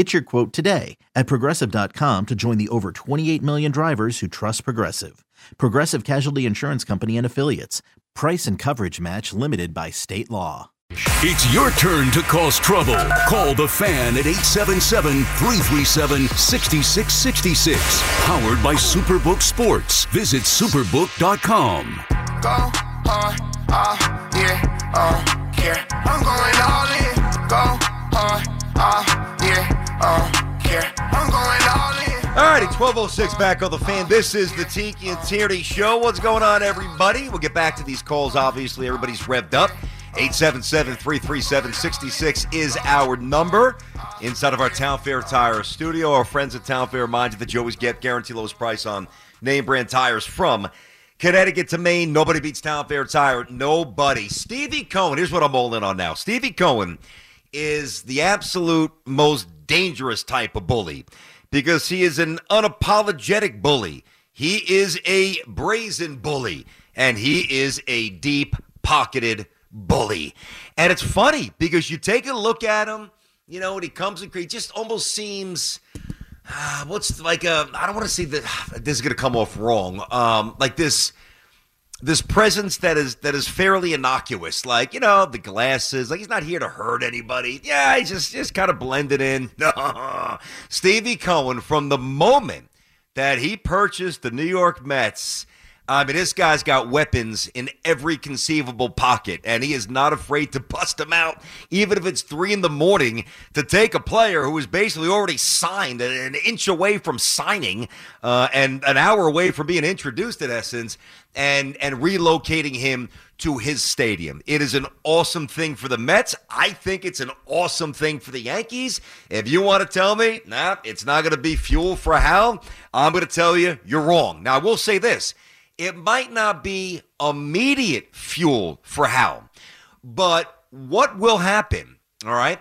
Get your quote today at progressive.com to join the over 28 million drivers who trust Progressive. Progressive Casualty Insurance Company and Affiliates. Price and coverage match limited by state law. It's your turn to cause trouble. Call the fan at 877 337 6666. Powered by Superbook Sports. Visit superbook.com. Go hard, uh, yeah, uh, care. I'm going all in. Go hard, uh, yeah, Oh, going all in. All righty, 1206 back on the fan. This is the Tiki and Tierney Show. What's going on, everybody? We'll get back to these calls. Obviously, everybody's revved up. 877 337 66 is our number. Inside of our Town Fair Tire studio, our friends at Town Fair remind you that you always get guarantee lowest price on name brand tires from Connecticut to Maine. Nobody beats Town Fair Tire. Nobody. Stevie Cohen, here's what I'm all in on now. Stevie Cohen is the absolute most dangerous type of bully because he is an unapologetic bully. He is a brazen bully, and he is a deep pocketed bully. And it's funny because you take a look at him, you know, and he comes and he just almost seems. Uh, what's like a I don't want to say that this is going to come off wrong. Um, like this this presence that is that is fairly innocuous, like you know the glasses. Like he's not here to hurt anybody. Yeah, he's just just kind of blended in. Stevie Cohen, from the moment that he purchased the New York Mets. I mean, this guy's got weapons in every conceivable pocket, and he is not afraid to bust them out, even if it's three in the morning, to take a player who is basically already signed, an inch away from signing, uh, and an hour away from being introduced, in essence, and and relocating him to his stadium. It is an awesome thing for the Mets. I think it's an awesome thing for the Yankees. If you want to tell me, nah, it's not going to be fuel for Hal, I'm going to tell you you're wrong. Now, I will say this it might not be immediate fuel for Hal, but what will happen, all right?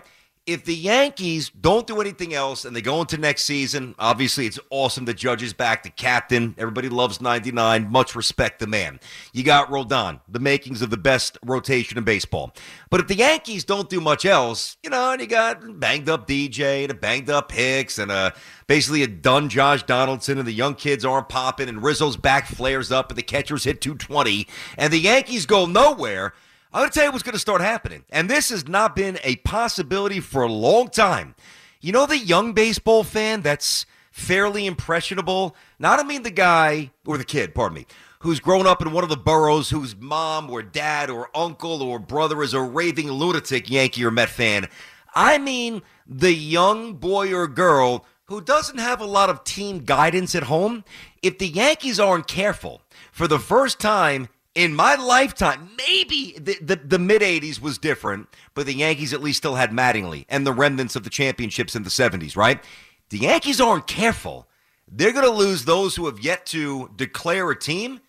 If the Yankees don't do anything else and they go into next season, obviously it's awesome that Judge is back, the captain. Everybody loves 99. Much respect the man. You got Rodon, the makings of the best rotation in baseball. But if the Yankees don't do much else, you know, and you got banged up DJ and a banged up Hicks and a basically a done Josh Donaldson and the young kids aren't popping and Rizzo's back flares up and the catchers hit 220 and the Yankees go nowhere. I'm going to tell you what's going to start happening. And this has not been a possibility for a long time. You know, the young baseball fan that's fairly impressionable? Now, I don't mean the guy or the kid, pardon me, who's grown up in one of the boroughs whose mom or dad or uncle or brother is a raving lunatic Yankee or Met fan. I mean the young boy or girl who doesn't have a lot of team guidance at home. If the Yankees aren't careful, for the first time in my lifetime, maybe the, the, the mid 80s was different, but the Yankees at least still had Mattingly and the remnants of the championships in the 70s, right? The Yankees aren't careful. They're going to lose those who have yet to declare a team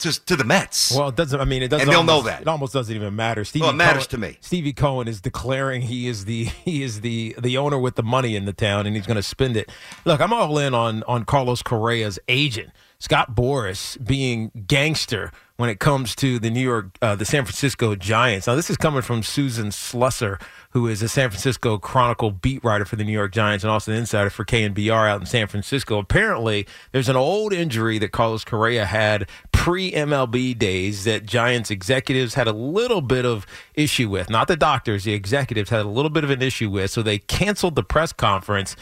to, to the Mets. Well, it doesn't. I mean, it doesn't. And they'll almost, know that. it almost doesn't even matter. Stevie Well, it matters Cohen, to me. Stevie Cohen is declaring he is the he is the the owner with the money in the town, and he's going to spend it. Look, I'm all in on on Carlos Correa's agent, Scott Boras, being gangster when it comes to the New York, uh, the San Francisco Giants. Now, this is coming from Susan Slusser, who is a San Francisco Chronicle beat writer for the New York Giants and also an insider for KNBR out in San Francisco. Apparently, there's an old injury that Carlos Correa had pre MLB days that Giants executives had a little bit of issue with. Not the doctors, the executives had a little bit of an issue with. So they canceled the press conference.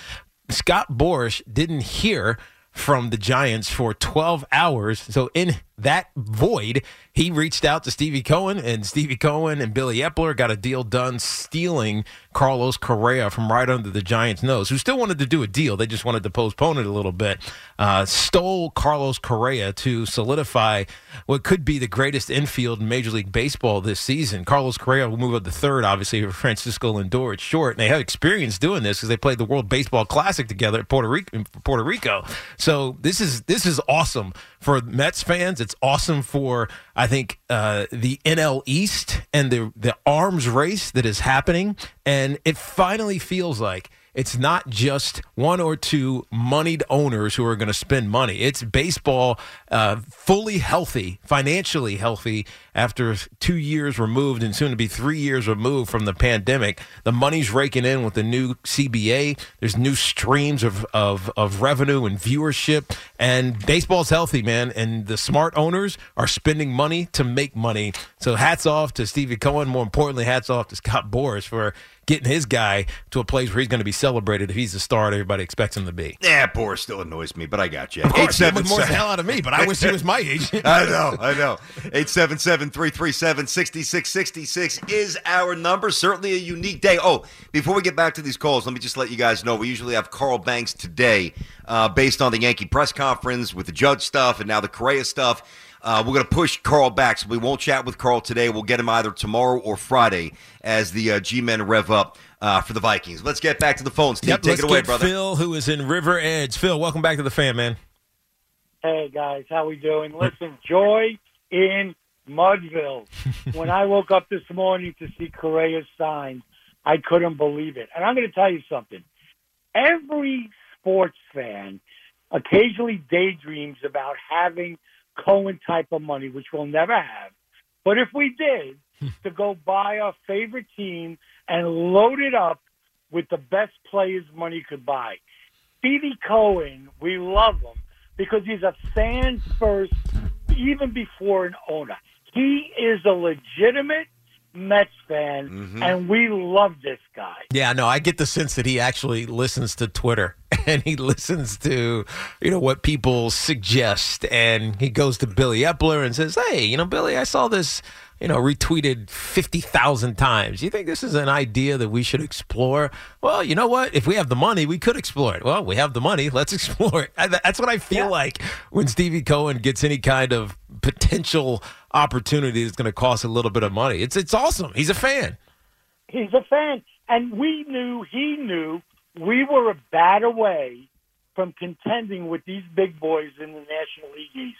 Scott Boras didn't hear from the Giants for 12 hours. So in that void, he reached out to Stevie Cohen, and Stevie Cohen and Billy Eppler got a deal done stealing Carlos Correa from right under the Giants' nose, who still wanted to do a deal. They just wanted to postpone it a little bit. Uh, stole Carlos Correa to solidify what could be the greatest infield in Major League Baseball this season. Carlos Correa will move up to third, obviously, for Francisco Lindor at short. And they have experience doing this because they played the World Baseball Classic together at Puerto Rico. Puerto Rico. So this is this is awesome for Mets fans. It's awesome for I think uh, the NL East and the the arms race that is happening, and it finally feels like it's not just one or two moneyed owners who are going to spend money. It's baseball uh, fully healthy, financially healthy after two years removed and soon to be three years removed from the pandemic. The money's raking in with the new CBA. There's new streams of, of, of revenue and viewership. And baseball's healthy, man. And the smart owners are spending money to make money. So hats off to Stevie Cohen. More importantly, hats off to Scott Boras for getting his guy to a place where he's going to be celebrated if he's the star that everybody expects him to be. Yeah, Boras still annoys me, but I got you. Course, he annoys the hell out of me, but I wish he was my age. I know, I know. 877-337-6666 is our number. Certainly a unique day. Oh, before we get back to these calls, let me just let you guys know we usually have Carl Banks today uh, based on the Yankee press conference with the judge stuff and now the Correa stuff. Uh, we're going to push Carl back, so we won't chat with Carl today. We'll get him either tomorrow or Friday as the uh, G-men rev up uh, for the Vikings. Let's get back to the phones. Steve, yep, take it away, get brother. Phil, who is in River Edge. Phil, welcome back to the fan, man. Hey guys, how we doing? Listen, joy in Mudville. when I woke up this morning to see Correa's sign, I couldn't believe it. And I'm going to tell you something. Every sports fan occasionally daydreams about having Cohen type of money, which we'll never have. But if we did, to go buy our favorite team and load it up with the best players money could buy. Stevie Cohen, we love him because he's a fan first, even before an owner. He is a legitimate Mets fan, Mm-hmm. and we love this guy. Yeah, no, I get the sense that he actually listens to Twitter and he listens to, you know, what people suggest. And he goes to Billy Eppler and says, Hey, you know, Billy, I saw this, you know, retweeted 50,000 times. You think this is an idea that we should explore? Well, you know what? If we have the money, we could explore it. Well, we have the money. Let's explore it. That's what I feel Yeah. like when Stevie Cohen gets any kind of potential opportunity that's going to cost a little bit of money. It's, it's awesome. He's a fan. He's a fan, and we knew he knew we were a bat away from contending with these big boys in the National League East.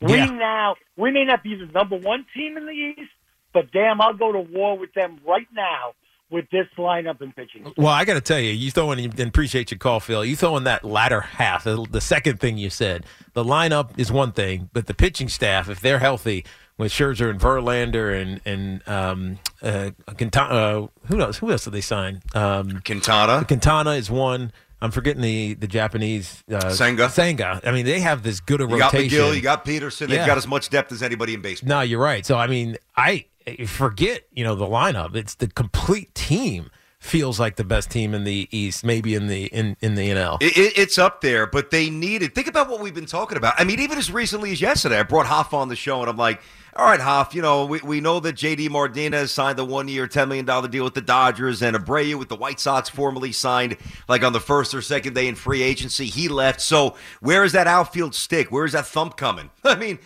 We Yeah. now we may not be the number one team in the East, but damn, I'll go to war with them right now with this lineup and pitching. Well, I got to tell you, you throwing and appreciate your call, Phil. You throwing that latter half, the, the second thing you said. The lineup is one thing, but the pitching staff, if they're healthy, with Scherzer and Verlander and and um, uh, Quintana, uh, who else? Who else did they sign? Um, Quintana. Quintana is one. I'm forgetting the the Japanese uh, Senga. Senga. I mean, they have this good a You got. Megill, you got Peterson. They've Yeah. got as much depth as anybody in baseball. No, you're right. So I mean, I forget you know the lineup. It's the complete team feels like the best team in the East, maybe in the in in the NL. It, it, it's up there, but they needed. Think about what we've been talking about. I mean, even as recently as yesterday, I brought Hoff on the show, and I'm like, "All right, Hoff, you know, we, we know that J.D. Martinez signed the one year, ten million dollar deal with the Dodgers, and Abreu with the White Sox formally signed like on the first or second day in free agency. He left. So where is that outfield stick? Where is that thump coming? I mean,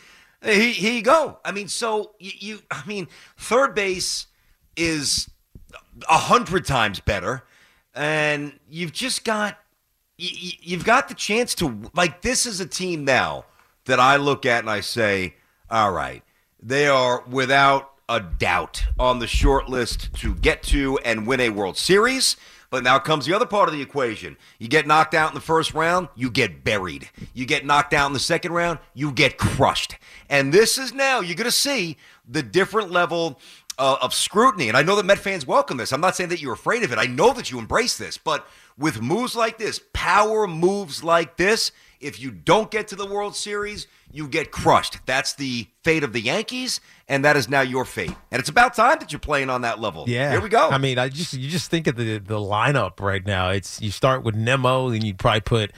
he, here you go. I mean, so you, you I mean, third base is a hundred times better, and you've just got y- y- you've got the chance to like this is a team now that I look at and I say, all right, they are without a doubt on the short list to get to and win a World Series. But now comes the other part of the equation. You get knocked out in the first round, you get buried. You get knocked out in the second round, you get crushed. And this is now, you're going to see the different level uh, of scrutiny. And I know that Met fans welcome this. I'm not saying that you're afraid of it. I know that you embrace this. But with moves like this, power moves like this, if you don't get to the World Series, you get crushed. That's the fate of the Yankees, and that is now your fate. And it's about time that you're playing on that level. Yeah, Here we go. I mean, I just you just think of the the lineup right now. It's you start with Nimmo, then you'd probably put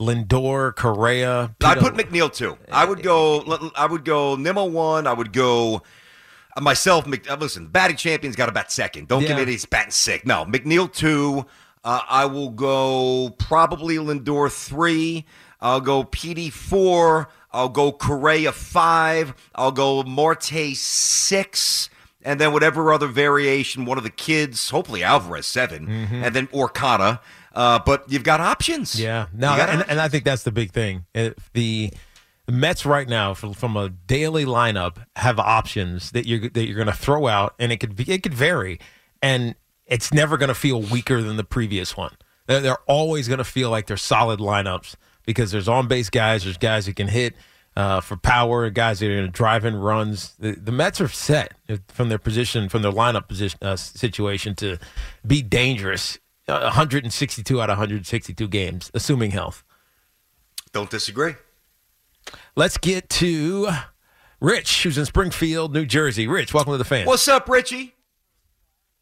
Lindor, Correa. I put McNeil too. I would go. I would go Nimmo one. I would go uh, myself. Mc, uh, listen, batting champion's got to bat second. Don't give Yeah. me he's batting sick. No, McNeil two. Uh, I will go probably Lindor three. I'll go PD four. I'll go Correa five. I'll go Marte six. And then whatever other variation, one of the kids, hopefully Alvarez 7 and then Orcana. Uh, but you've got options. Yeah, no, and, options. and I think that's the big thing. If the Mets right now, from, from a daily lineup, have options that you're that you're going to throw out, and it could be, it could vary, and it's never going to feel weaker than the previous one. They're, they're always going to feel like they're solid lineups because there's on base guys, there's guys who can hit uh, for power, guys that are going to drive in runs. The, the Mets are set from their position, from their lineup position uh, situation to be dangerous. Uh, 162 out of 162 games, assuming health. Don't disagree. Let's get to Rich, who's in Springfield, New Jersey. Rich, welcome to the fan. What's up, Richie?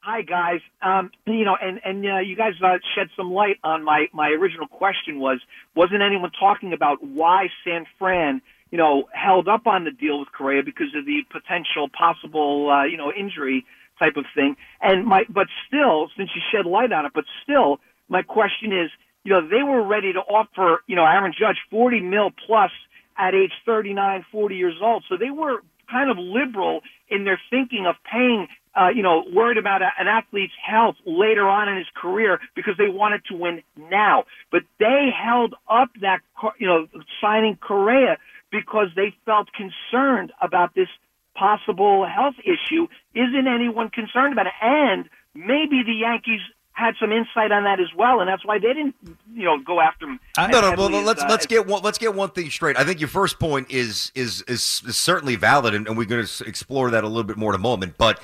Hi guys. Um, you know, and and uh, you guys uh, shed some light on my my original question was wasn't anyone talking about why San Fran you know held up on the deal with Correa because of the potential possible uh, you know injury type of thing. And my but still, since you shed light on it, but still, my question is, you know, they were ready to offer you know Aaron Judge forty mil plus at age 39, 40 years old. So they were kind of liberal in their thinking of paying, uh, you know, worried about a, an athlete's health later on in his career because they wanted to win now. But they held up that, you know, signing Correa because they felt concerned about this possible health issue. Isn't anyone concerned about it? And maybe the Yankees had some insight on that as well, and that's why they didn't, you know, go after him. No, no. Well, let's uh, let's get one let's get one thing straight. I think your first point is is is, is certainly valid, and, and we're going to explore that a little bit more in a moment. But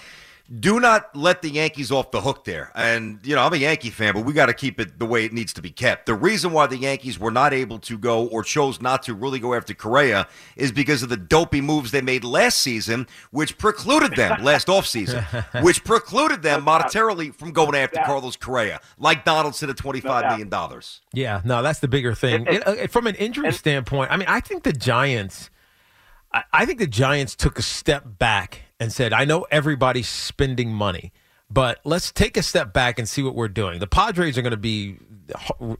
do not let the Yankees off the hook there. And you know, I'm a Yankee fan, but we got to keep it the way it needs to be kept. The reason why the Yankees were not able to go or chose not to really go after Correa is because of the dopey moves they made last season, which precluded them last offseason, which precluded them monetarily from going after doubt. Carlos Correa, like Donaldson at twenty five million dollars. Yeah, no, that's the bigger thing. And- It- uh, from an injury standpoint, I mean, I think the Giants, I, I think the Giants took a step back and said, I know everybody's spending money, but let's take a step back and see what we're doing. The Padres are going to be,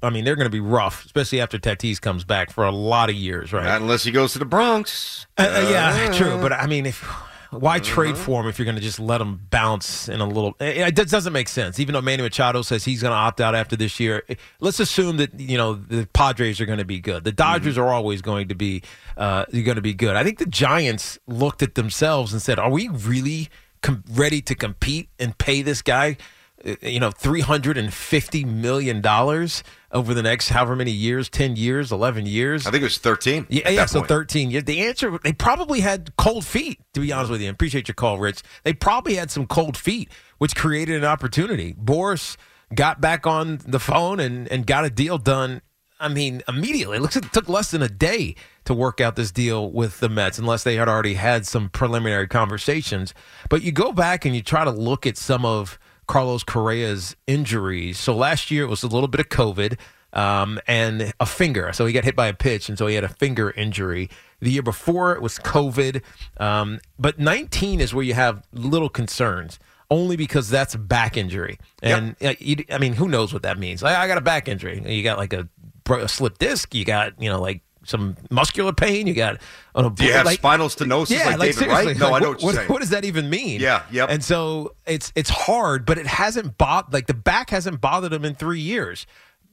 I mean, they're going to be rough, especially after Tatis comes back for a lot of years, right? Not unless he goes to the Bronx. Uh, uh, yeah, true. But I mean, if why trade for him if you're going to just let him bounce in a little? It, it does- doesn't make sense. Even though Manny Machado says he's going to opt out after this year, eh, let's assume that you know the Padres are going to be good. The Dodgers are always going to be uh, going to be good. I think the Giants looked at themselves and said, "Are we really com- ready to compete and pay this guy?" Uh, You know, three hundred and fifty million dollars over the next however many years, ten years, eleven years. I think it was 13. Yeah, yeah. So point. 13 years. The answer, they probably had cold feet, to be honest with you. I appreciate your call, Rich. They probably had some cold feet, which created an opportunity. Boras got back on the phone and, and got a deal done. I mean, immediately. It looks like it took less than a day to work out this deal with the Mets, unless they had already had some preliminary conversations. But you go back and you try to look at some of Carlos Correa's injuries. So last year it was a little bit of COVID um, and a finger. So he got hit by a pitch, and so he had a finger injury. The year before it was COVID. Um, but 19 is where you have little concerns. Only because that's a back injury, and uh, you, I mean, who knows what that means? I, I got a back injury. You got like a, a slip disc. You got you know like some muscular pain. You got an Do you have like, spinal stenosis yeah, like, like, David Wright? No, like, I know what, you're saying. What does that even mean? Yeah, yep. And so it's it's hard, but it hasn't bought like the back hasn't bothered him in three years.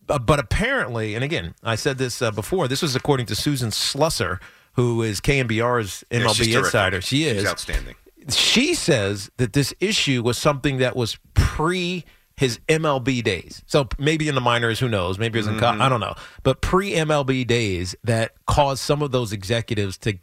Uh, but apparently, and again, I said this uh, before. This was according to Susan Slusser, who is KNBR's Yeah, MLB terrific. insider. She is She's outstanding. she says that this issue was something that was pre his MLB days. So maybe in the minors, who knows? Maybe it was in co- mm-hmm. I don't know. But pre MLB days that caused some of those executives to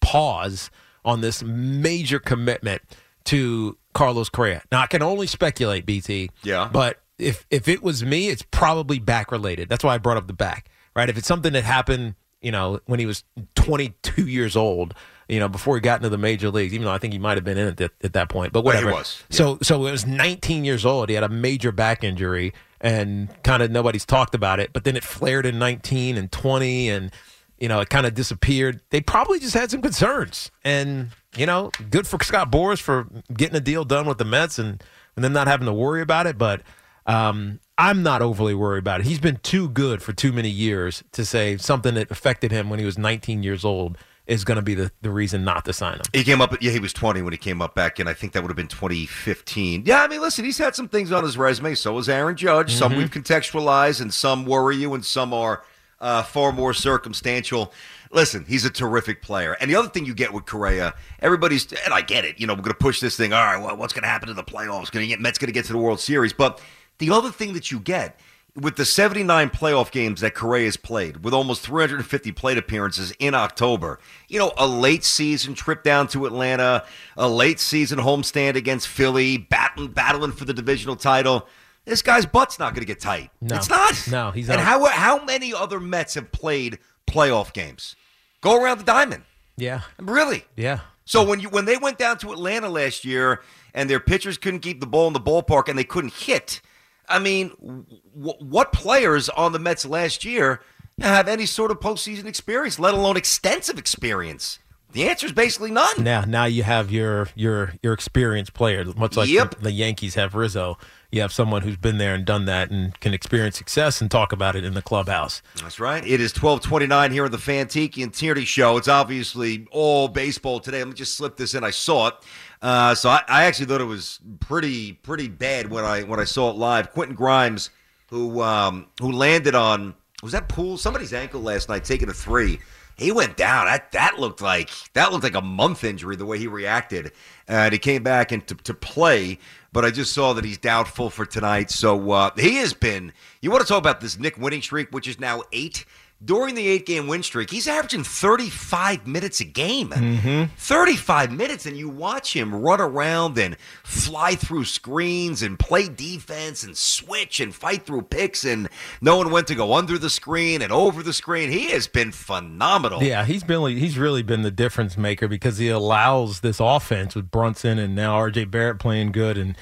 pause on this major commitment to Carlos Correa. Now I can only speculate, BT. Yeah. But if if it was me, it's probably back related. That's why I brought up the back. Right? If it's something that happened, you know, when he was 22 years old, you know, before he got into the major leagues, even though I think he might have been in it at, at that point, but Well, whatever. was, So so it was 19 years old. He had a major back injury, and kind of nobody's talked about it. But then it flared in 19 and 20, and you know it kind of disappeared. They probably just had some concerns, and you know, good for Scott Boras for getting a deal done with the Mets and and then not having to worry about it. But um, I'm not overly worried about it. He's been too good for too many years to say something that affected him when he was 19 years old is going to be the, the reason not to sign him. He came up, yeah, he was 20 when he came up back in. I think that would have been 2015. Yeah, I mean, listen, he's had some things on his resume. So has Aaron Judge. Some Mm-hmm. we've contextualized, and some worry you, and some are uh, far more circumstantial. Listen, he's a terrific player. And the other thing you get with Correa, everybody's, and I get it, you know, we're going to push this thing. All right, well, what's going to happen to the playoffs? Going to get Mets going to get to the World Series. But the other thing that you get with the 79 playoff games that Correa's played, with almost 350 plate appearances in October, you know, a late season trip down to Atlanta, a late season homestand against Philly, battling, battling for the divisional title. This guy's butt's not going to get tight. No. It's not. No, he's not. And how how many other Mets have played playoff games? Go around the diamond. Yeah, Really? yeah. So when you when they went down to Atlanta last year and their pitchers couldn't keep the ball in the ballpark and they couldn't hit, I mean, w- what players on the Mets last year have any sort of postseason experience, let alone extensive experience? The answer is basically none. Now, now you have your your your experienced player, much like Yep. the, the Yankees have Rizzo. You have someone who's been there and done that and can experience success and talk about it in the clubhouse. That's right. It is twelve twenty nine here on the Fantiki and Tierney show. It's obviously all baseball today. Let me just slip this in. I saw it, uh, so I, I actually thought it was pretty pretty bad when I when I saw it live. Quentin Grimes, who um, who landed on was that pool somebody's ankle last night, taking a three. He went down. That that looked like that looked like a month injury. The way he reacted, and he came back and to, to play. But I just saw that he's doubtful for tonight. So uh, he has been. You want to talk about this Knick winning streak, which is now eight. During the eight game win streak, he's averaging 35 minutes a game. Mm-hmm. 35 minutes, and you watch him run around and fly through screens and play defense and switch and fight through picks and knowing when to go under the screen and over the screen. He has been phenomenal. Yeah, he's been he's really been the difference maker because he allows this offense with Brunson and now R.J. Barrett playing good and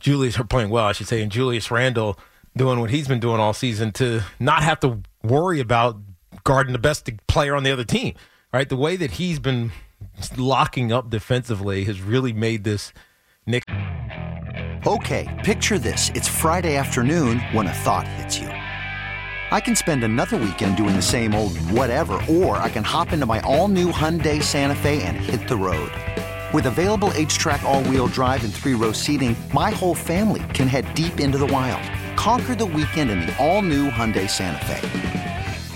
Julius are playing well, I should say, and Julius Randle doing what he's been doing all season to not have to worry about guarding the best player on the other team. Right, the way that he's been locking up defensively has really made this Knick. Okay, picture this. It's Friday afternoon when a thought hits you. I can spend another weekend doing the same old whatever, or I can hop into my all new Hyundai Santa Fe and hit the road. With available HTRAC, all wheel drive, and three row seating, my whole family can head deep into the wild. Conquer the weekend in the all new Hyundai Santa Fe.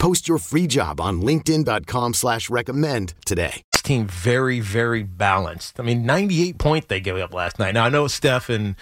Post your free job on linkedin.com slash recommend today. This team very, very balanced. I mean, 98 point they gave up last night. Now, I know Steph and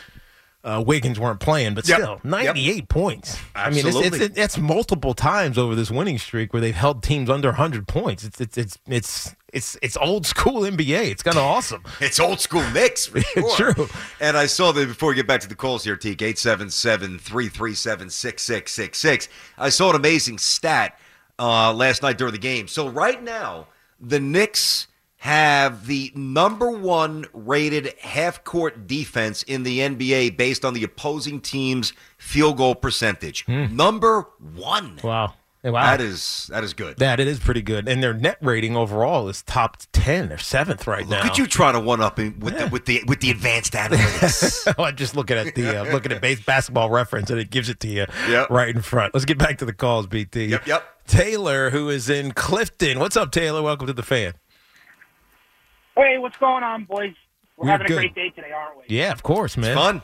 uh, Wiggins weren't playing, but Yep. still, 98 points. I mean, Absolutely. it's, it's, it's multiple times over this winning streak where they've held teams under 100 points. It's it's it's it's it's, it's old school NBA. It's kind of awesome. It's old school Knicks for sure. True. And I saw that before we get back to the calls here, Teak, 877 337 6666. I saw an amazing stat uh, last night during the game. So, right now, the Knicks have the number one rated half court defense in the NBA based on the opposing team's field goal percentage. Number one. Wow. Hey, wow. That is that is good. That it is pretty good, and their net rating overall is top ten. They're seventh right Look now. at you trying to one up in, with the with the with the advanced analytics. I'm just looking at the uh, looking at base basketball reference, and it gives it to you Yep. right in front. Let's get back to the calls, BT. Yep, yep. Taylor, who is in Clifton. What's up, Taylor? Welcome to the fan. Hey, what's going on, boys? We're, We're having good. a great day today, aren't we? Yeah, of course, man. Fun.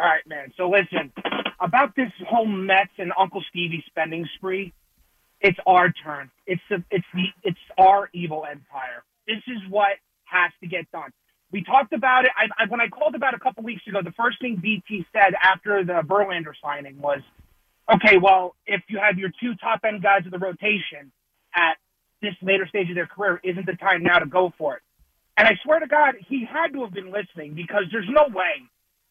All right, man. So listen, about this whole Mets and Uncle Stevie spending spree, it's our turn. It's the it's the it's our evil empire. This is what has to get done. We talked about it. I, I, when I called about a couple weeks ago, the first thing BT said after the Verlander signing was, "Okay, well, if you have your two top end guys of the rotation at this later stage of their career, isn't the time now to go for it?" And I swear to God, he had to have been listening because there's no way.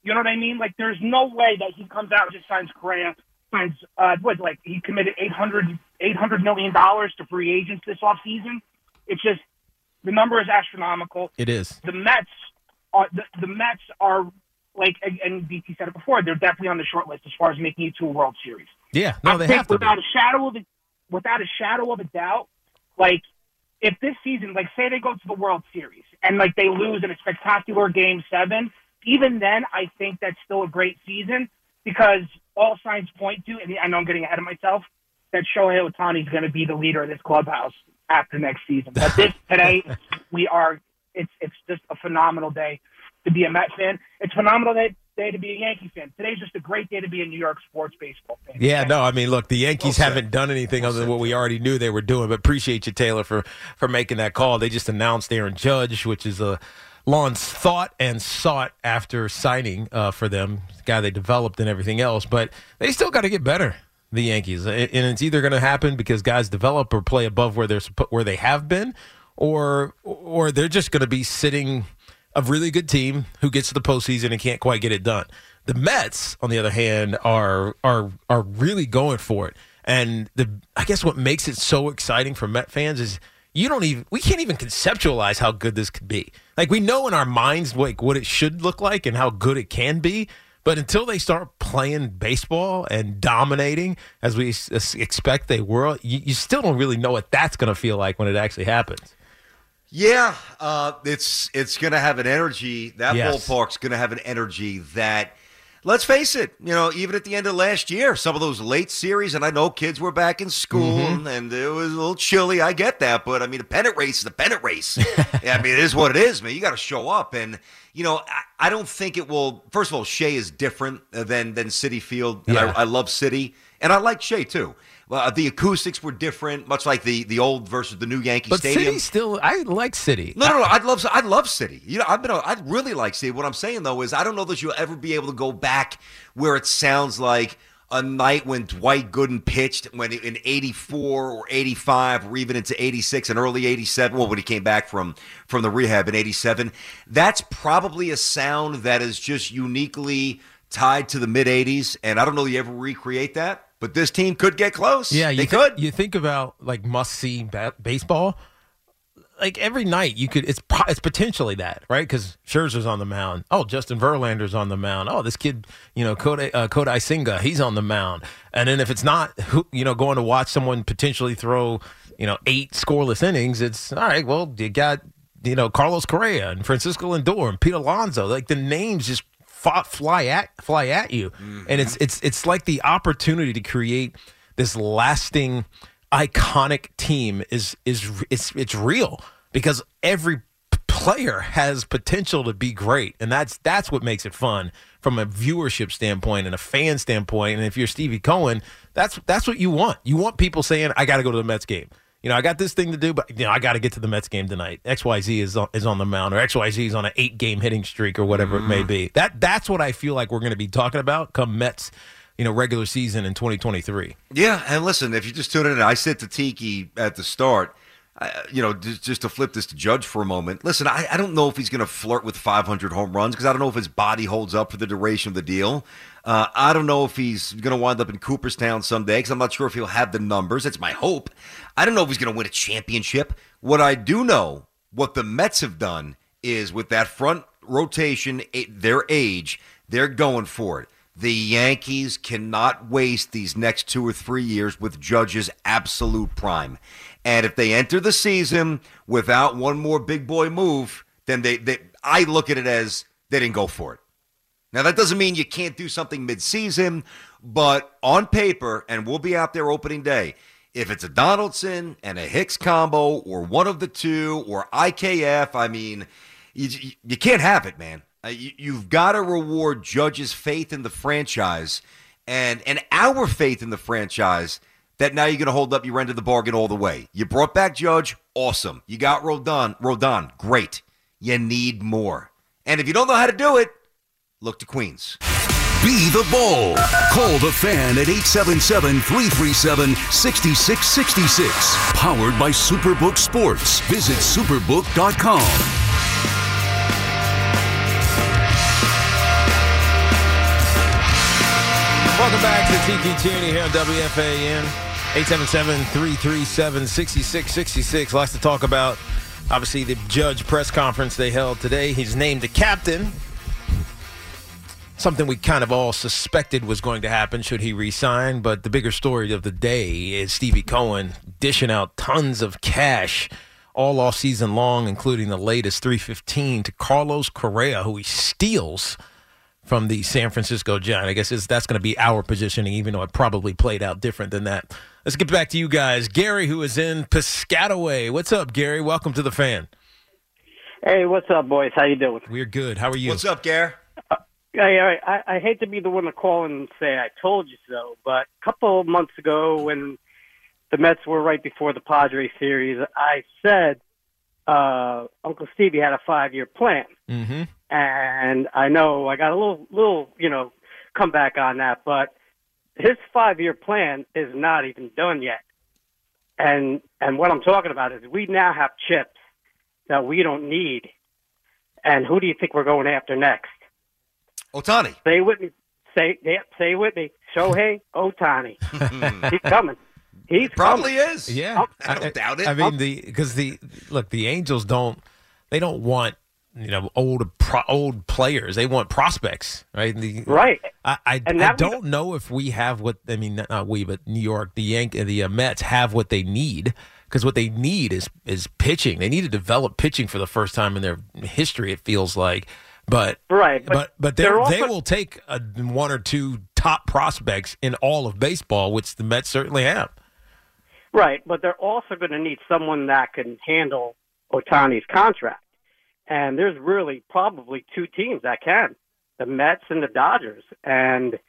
You know what I mean? Like, there's no way that he comes out and just signs Correa, signs, uh, what, like, he committed $800, $800 million to free agents this offseason. It's just, the number is astronomical. It is. The Mets are, the, the Mets are, like, and- BT said it before, they're definitely on the short list as far as making it to a World Series. Yeah, no, I they think have to. Be. without a shadow of a, without a shadow of a doubt, like if this season, like say they go to the World Series and like they lose in a spectacular Game Seven, even then, I think that's still a great season because all signs point to, and I know I'm getting ahead of myself, that Shohei Ohtani is going to be the leader of this clubhouse after next season. But this today, we are. It's it's just a phenomenal day to be a Met fan. It's a phenomenal day, day to be a Yankee fan. Today's just a great day to be a New York sports baseball fan. Yeah, no, I mean, look, the Yankees haven't done anything other than what we already knew they were doing. But appreciate you, Taylor, for for making that call. They just announced Aaron Judge, which is a Lon's thought and sought after signing uh, for them, the guy they developed and everything else. But they still got to get better. The Yankees, and it's either going to happen because guys develop or play above where they're where they have been, or or they're just going to be sitting a really good team who gets to the postseason and can't quite get it done. The Mets, on the other hand, are are are really going for it. And the I guess what makes it so exciting for Met fans is you don't even we can't even conceptualize how good this could be. Like we know in our minds like what it should look like and how good it can be, but until they start playing baseball and dominating as we expect they will, you, you still don't really know what that's going to feel like when it actually happens. Yeah, uh, it's it's going to have an energy. That Yes. ballpark's going to have an energy that, let's face it, you know, even at the end of last year, some of those late series, and I know kids were back in school Mm-hmm. and it was a little chilly. I get that, but I mean, the pennant race is a pennant race. yeah, I mean, it is what it is, man. You got to show up, and you know, I, I don't think it will. First of all, Shea is different than than Citi Field, and Yeah. I, I love Citi, and I like Shea too. Well, uh, the acoustics were different, much like the the old versus the new Yankee But Stadium. Citi still, I like Citi. No, no, no. I'd love, I'd love Citi. You know, I've been, a, I'd really like Citi. What I'm saying though is, I don't know that you'll ever be able to go back where it sounds like a night when Dwight Gooden pitched when in '84 or '85 or even into '86 and early '87. Well, when he came back from from the rehab in '87, that's probably a sound that is just uniquely tied to the mid '80s. And I don't know you ever recreate that. But this team could get close. Yeah, you they thi- could. You think about like must see ba- baseball. Like every night, you could. It's it's potentially that right because Scherzer's on the mound. Oh, Justin Verlander's on the mound. Oh, this kid, you know, Kodai, uh, Kodai Senga, he's on the mound. And then if it's not, who you know, going to watch someone potentially throw, you know, eight scoreless innings, it's all right. Well, you got you know Carlos Correa and Francisco Lindor and Pete Alonso. Like the names just fly at fly at you, and it's mm-hmm. it's it's like the opportunity to create this lasting iconic team is is it's it's real because every player has potential to be great. And that's that's what makes it fun from a viewership standpoint and a fan standpoint. And if you're Stevie Cohen that's that's what you want. You want people saying I got to go to the Mets game you know I got this thing to do but you know I got to get to the Mets game tonight. XYZ is on, is on the mound or XYZ is on an 8 game hitting streak or whatever it may mm. be. That that's what I feel like we're going to be talking about come Mets you know regular season in 2023 Yeah, and listen, if you just tune in, I said to Tiki at the start, you know, just, just to flip this to Judge for a moment. Listen, I, I don't know if he's going to flirt with 500 home runs because I don't know if his body holds up for the duration of the deal. Uh, I don't know if he's going to wind up in Cooperstown someday because I'm not sure if he'll have the numbers. It's my hope. I don't know if he's going to win a championship. What I do know, what the Mets have done is with that front rotation, eh, their age, they're going for it. The Yankees cannot waste these next two or three years with Judge's absolute prime. And if they enter the season without one more big boy move, then they, they I look at it as they didn't go for it. Now that doesn't mean you can't do something mid-season, but on paper, and we'll be out there opening day. If it's a Donaldson and a Hicks combo, or one of the two, or IKF, I mean, you, you can't have it, man. Uh, you've got to reward Judge's faith in the franchise and and our faith in the franchise that now you're going to hold up your end of the bargain all the way. You brought back Judge, awesome. You got Rodon, Rodon, great. You need more. And if you don't know how to do it, look to Queens. Be the Bull. Call the fan at 877 337 6666. Powered by Superbook Sports. Visit superbook.com. Welcome back to Tiki Tierney here on WFAN. 877-337-6666. Lots to talk about. Obviously, the judge press conference they held today. He's named the captain. Something we kind of all suspected was going to happen should he resign. But the bigger story of the day is Stevie Cohen dishing out tons of cash all off season long, including the latest 315 to Carlos Correa, who he steals – from the San Francisco Giant. I guess that's going to be our positioning, even though it probably played out different than that. Let's get back to you guys. Gary, who is in Piscataway. What's up, Gary? Welcome to the fan. Hey, what's up, boys? How you doing? We're good. How are you? What's up, Gary? Uh, I, I, I hate to be the one to call and say I told you so, but a couple of months ago when the Mets were right before the Padres series, I said uh, Uncle Stevie had a five-year plan. Mm-hmm and I know I got a little little you know comeback on that, but his five year plan is not even done yet. And and what I'm talking about is we now have chips that we don't need. And who do you think we're going after next? Ohtani. Say with me. Say yeah, say with me. Shohei Ohtani. Hmm. He's coming. He's probably coming. is. Yeah, oh, I don't doubt it. I mean the because the look the Angels don't they don't want you know old pro, old players. They want prospects, right? The, right. I I, I don't know if we have what I mean. Not we, but New York, the Yank, the uh, Mets have what they need because what they need is is pitching. They need to develop pitching for the first time in their history. It feels like. But right, but but, but also, they will take a, one or two top prospects in all of baseball, which the Mets certainly have. Right, but they're also going to need someone that can handle Ohtani's contract. And there's really probably two teams that can, the Mets and the Dodgers. And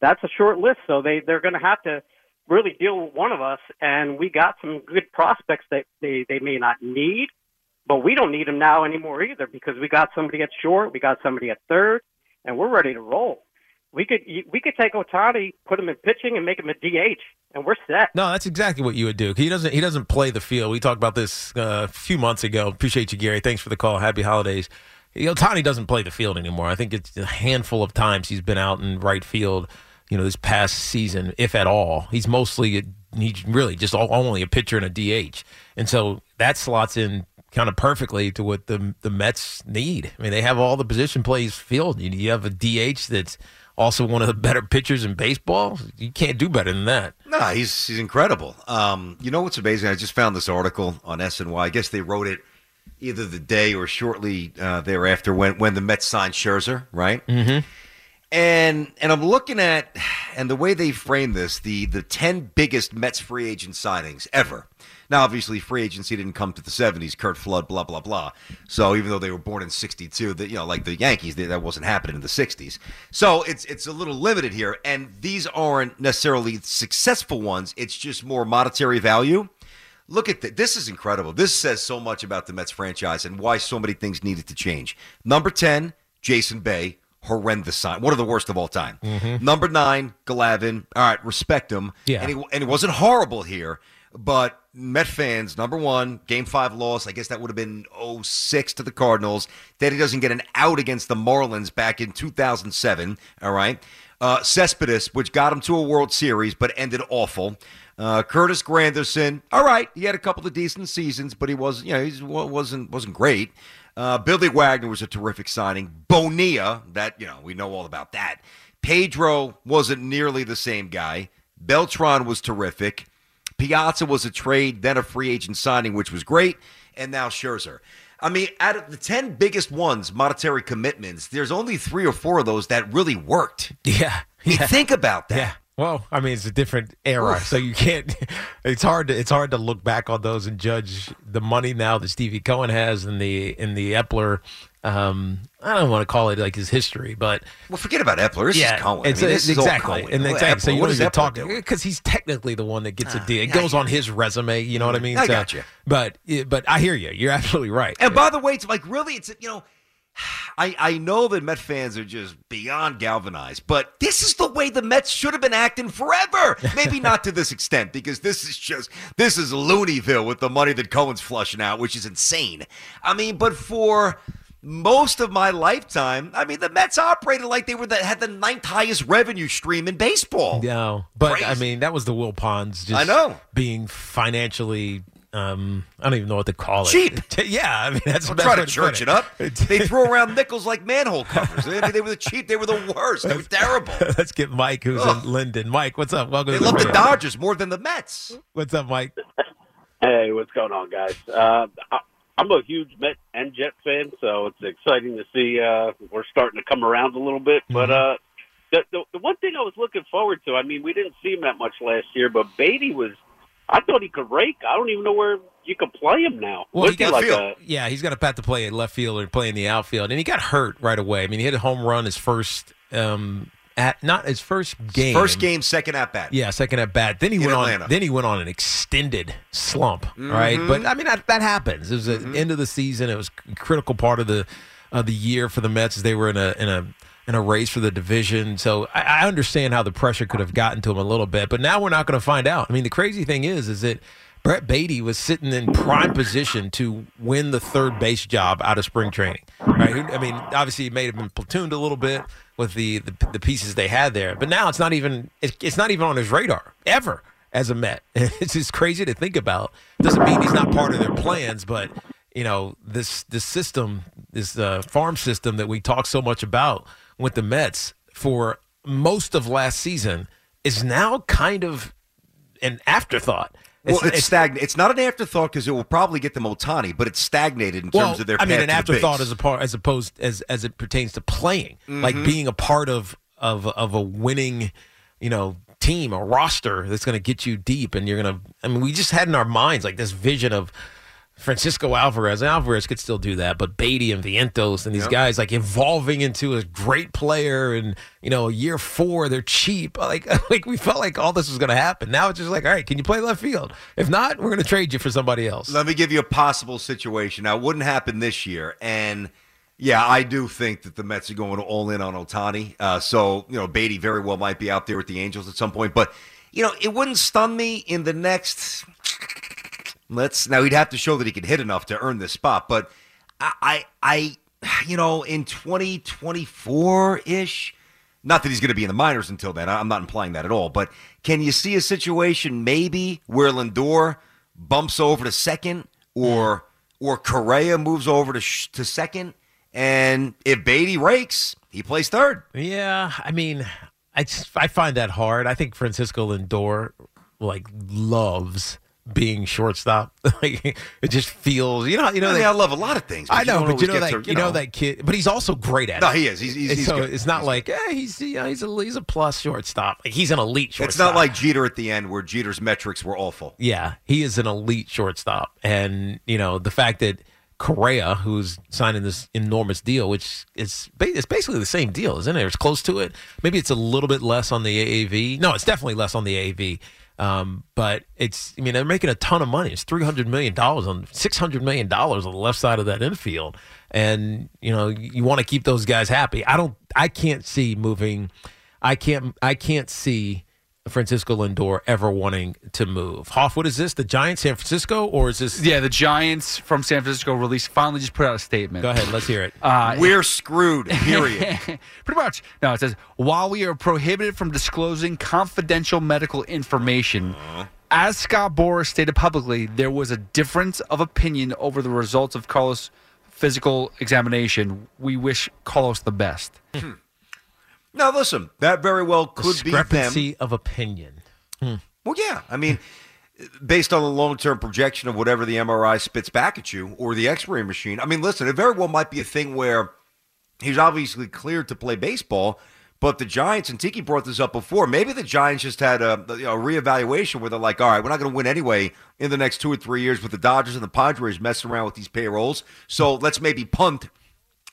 that's a short list. So they, they're going to have to really deal with one of us. And we got some good prospects that they, they may not need, but we don't need them now anymore either because we got somebody at short, we got somebody at third, and we're ready to roll. We could we could take Ohtani, put him in pitching, and make him a DH, and we're set. No, that's exactly what you would do. He doesn't he doesn't play the field. We talked about this uh, a few months ago. Appreciate you, Gary. Thanks for the call. Happy holidays. Ohtani doesn't play the field anymore. I think it's a handful of times he's been out in right field. You know, this past season, if at all, he's mostly he's really just only a pitcher and a DH, and so that slots in kind of perfectly to what the the Mets need. I mean, they have all the position plays filled. You, you have a DH that's also one of the better pitchers in baseball. You can't do better than that. No, he's he's incredible. Um, you know what's amazing? I just found this article on SNY. I guess they wrote it either the day or shortly uh, thereafter when when the Mets signed Scherzer, right? Mm-hmm. And and I'm looking at and the way they frame this, the the ten biggest Mets free agent signings ever. Now, obviously, free agency didn't come to the 70s, Curt Flood, blah, blah, blah. So even though they were born in 62, that you know, like the Yankees, that wasn't happening in the 60s. So it's it's a little limited here. And these aren't necessarily successful ones. It's just more monetary value. Look at this. This is incredible. This says so much about the Mets franchise and why so many things needed to change. Number 10, Jason Bay horrendous sign, one of the worst of all time. Mm-hmm. Number nine, Glavine. All right, respect him. Yeah, and he, and he wasn't horrible here, but Met fans, number one, game five loss. I guess that would have been 06 to the Cardinals. That he doesn't get an out against the Marlins back in 2007. All right. Uh, Cespedes, which got him to a World Series, but ended awful. Uh, Curtis Granderson, all right, he had a couple of decent seasons, but he was, you know, he wasn't wasn't great. Uh, Billy Wagner was a terrific signing. Bonilla, that you know, we know all about that. Pedro wasn't nearly the same guy. Beltran was terrific. Piazza was a trade, then a free agent signing, which was great, and now Scherzer. I mean, out of the 10 biggest ones, monetary commitments, there's only three or four of those that really worked. Yeah. You think about that. Yeah. Well, I mean, it's a different era, Oof. so you can't. It's hard to it's hard to look back on those and judge the money now that Stevie Cohen has in the in the Eppler. Um, I don't want to call it like his history, but Well, forget about Eppler. This yeah, is Cohen. I It's, mean, this it's exactly, Cohen. and Well, exactly. so Eppler, you what don't is even Eppler talk because he's technically the one that gets a Ah, deal. It yeah, goes on his resume. You know what I mean? I So- got you. But but I hear you. You're absolutely right. And by the way, it's like really, it's you know, I I know that Met fans are just beyond galvanized, but this is the way the Mets should have been acting forever. Maybe not to this extent because this is just this is Looneyville with the money that Cohen's flushing out, which is insane. I mean, but for most of my lifetime, I mean, the Mets operated like they were the, had the ninth highest revenue stream in baseball. No, but I mean that was the Wilpons. Just I know. being financially. Um, I don't even know what to call it. Cheap. Yeah, I mean that's. Don't try to what church it up. They threw around nickels like manhole covers. I mean, they were the cheap. They were the worst. They were terrible. Let's get Mike, who's Ugh. in Linden. Mike, what's up? Welcome They to love the fan. Dodgers more than the Mets. What's up, Mike? Hey, what's going on, guys? Uh, I, I'm a huge Met and Jet fan, so it's exciting to see uh, we're starting to come around a little bit. But uh, the, the the one thing I was looking forward to, I mean, we didn't see him that much last year, but Baty was. I thought he could rake. I don't even know where you could play him now. Well, he got like a, yeah, he's got a path to play at left field or play in the outfield, and he got hurt right away. I mean, he hit a home run his first um at not his first game. First game, second at bat. Yeah, second at bat. Then he In went Atlanta. on. Then he went on an extended slump. Right, Mhm. but I mean that, that happens. It was the end of the season. It was a critical part of the of the year for the Mets. as They were in a in a in a race for the division. So I, I understand how the pressure could have gotten to him a little bit. But now we're not going to find out. I mean, the crazy thing is, is that. Brett Baty was sitting in prime position to win the third base job out of spring training. Right? I mean, obviously, he may have been platooned a little bit with the, the the pieces they had there, but now it's not even it's, not even on his radar ever as a Met. It's just crazy to think about. Doesn't mean he's not part of their plans, but you know this this system, this uh, farm system that we talk so much about with the Mets for most of last season is now kind of an afterthought. Well, it's, stagnant. It's not an afterthought because it will probably get them Ohtani, but it's stagnated in terms of their. I mean, an afterthought as a part, as opposed as as it pertains to playing, like Mhm. being a part of of of a winning, you know, team, a roster that's going to get you deep, and you're going to. I mean, we just had in our minds like this vision of. Francisco Alvarez, and Alvarez could still do that, but Baty and Vientos and these Yep. guys like evolving into a great player, and you know, year four they're cheap. Like, like we felt like all this was going to happen. Now it's just like, all right, can you play left field? If not, we're going to trade you for somebody else. Let me give you a possible situation. Now, it wouldn't happen this year, and yeah, I do think that the Mets are going all in on Ohtani. Uh, so you know, Baty very well might be out there with the Angels at some point, but you know, it wouldn't stun me in the next. Let's now he'd have to show that he can hit enough to earn this spot, but I, I, I you know, in twenty twenty four ish. Not that he's going to be in the minors until then. I'm not implying that at all. But can you see a situation maybe where Lindor bumps over to second, or or Correa moves over to sh- to second, and if Baty rakes, he plays third. Yeah, I mean, I just- I find that hard. I think Francisco Lindor like loves being shortstop. like it just feels, you know, you know. I mean, that- I love a lot of things. I know, but you know that to, you know, that kid, but he's also great at No, it. he is. He's- he's- he's so good. it's not like eh, he's you know, he's a he's a plus shortstop. Like, he's an elite shortstop. It's not like Jeter at the end, where Jeter's metrics were awful. Yeah, he is an elite shortstop, and you know the fact that Correa, who's signing this enormous deal, which is it's basically the same deal, isn't it? It's close to it. Maybe it's a little bit less on the AAV. No, it's definitely less on the AAV. Um, but it's I mean they're making a ton of money. It's three hundred million dollars on six hundred million dollars on the left side of that infield, and you know you want to keep those guys happy. I don't. I can't see moving. I can't. I can't see. Francisco Lindor ever wanting to move. Hoff, what is this? The Giants, San Francisco, or is this? Yeah, the Giants from San Francisco released finally just put out a statement. Go ahead, let's hear it. Uh, We're screwed. Period. Pretty much. No, it says while we are prohibited from disclosing confidential medical information, as Scott Boras stated publicly, there was a difference of opinion over the results of Carlos' physical examination. We wish Carlos the best. Now, listen, that very well could be them. Discrepancy of opinion. Hmm. Well, yeah. I mean, based on the long term projection of whatever the MRI spits back at you or the x ray machine, I mean, listen, it very well might be a thing where he's obviously cleared to play baseball, but the Giants, and Tiki brought this up before, maybe the Giants just had a, a reevaluation where they're like, all right, we're not going to win anyway in the next two or three years with the Dodgers and the Padres messing around with these payrolls. So let's maybe punt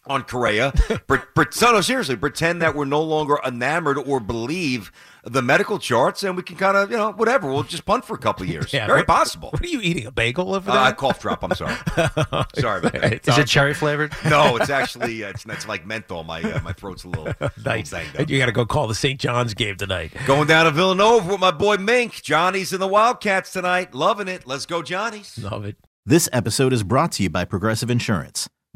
on Correa. Pre- pre- no, no, seriously, pretend that we're no longer enamored or believe the medical charts, and we can kind of, you know, whatever. We'll just punt for a couple years. Yeah, Very what- possible. What are you eating? A bagel over Uh, cough drop. I'm sorry. sorry about that. Is it cherry flavored? No, it's actually uh, it's, it's like menthol. My uh, my throat's a little, little nice. banged up. You got to go call the St. John's game tonight. Going down to Villanova with my boy Mink. Johnny's in the Wildcats tonight. Loving it. Let's go, Johnny's. Love it. This episode is brought to you by Progressive Insurance.